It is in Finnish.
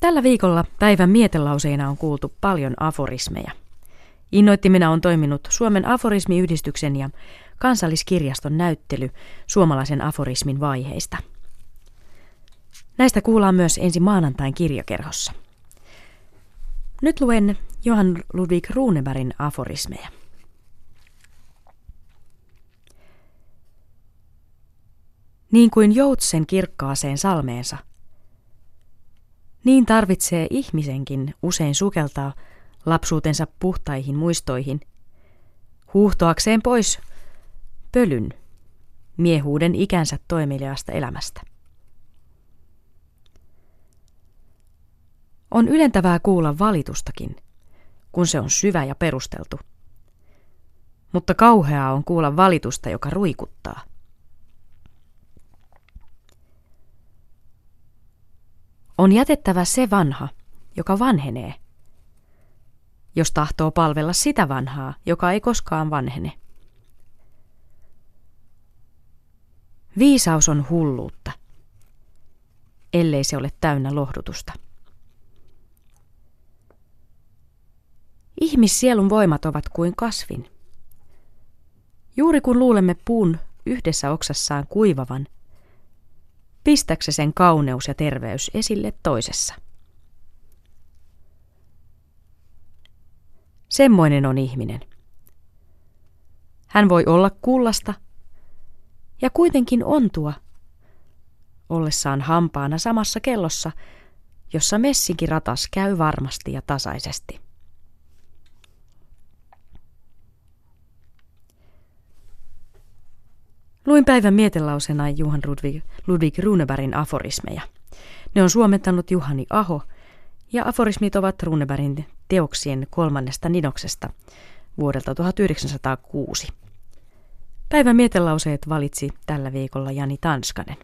Tällä viikolla päivän mietelauseina on kuultu paljon aforismeja. Innoittimena on toiminut Suomen aforismiyhdistyksen ja kansalliskirjaston näyttely suomalaisen aforismin vaiheista. Näistä kuullaan myös ensi maanantain kirjakerhossa. Nyt luen Johan Ludwig Runebergin aforismeja. Niin kuin joutsen kirkkaaseen salmeensa, niin tarvitsee ihmisenkin usein sukeltaa lapsuutensa puhtaihin muistoihin, huuhtoakseen pois pölyn miehuuden ikänsä toimeliaasta elämästä. On ylentävää kuulla valitustakin, kun se on syvä ja perusteltu. Mutta kauheaa on kuulla valitusta, joka ruikuttaa. On jätettävä se vanha, joka vanhenee, jos tahtoo palvella sitä vanhaa, joka ei koskaan vanhene. Viisaus on hulluutta, ellei se ole täynnä lohdutusta. Ihmissielun voimat ovat kuin kasvin. Juuri kun luulemme puun yhdessä oksassaan kuivavan, pistäksä sen kauneus ja terveys esille toisessa. Semmoinen on ihminen. Hän voi olla kullasta ja kuitenkin ontua, ollessaan hampaana samassa kellossa, jossa messinkin ratas käy varmasti ja tasaisesti. Luin päivän mietelausena Juhan Ludwig, Ludwig Runebergin aforismeja. Ne on suomentanut Juhani Aho, ja aforismit ovat Runebergin teoksien kolmannesta ninoksesta vuodelta 1906. Päivän mietelauseet valitsi tällä viikolla Jani Tanskanen.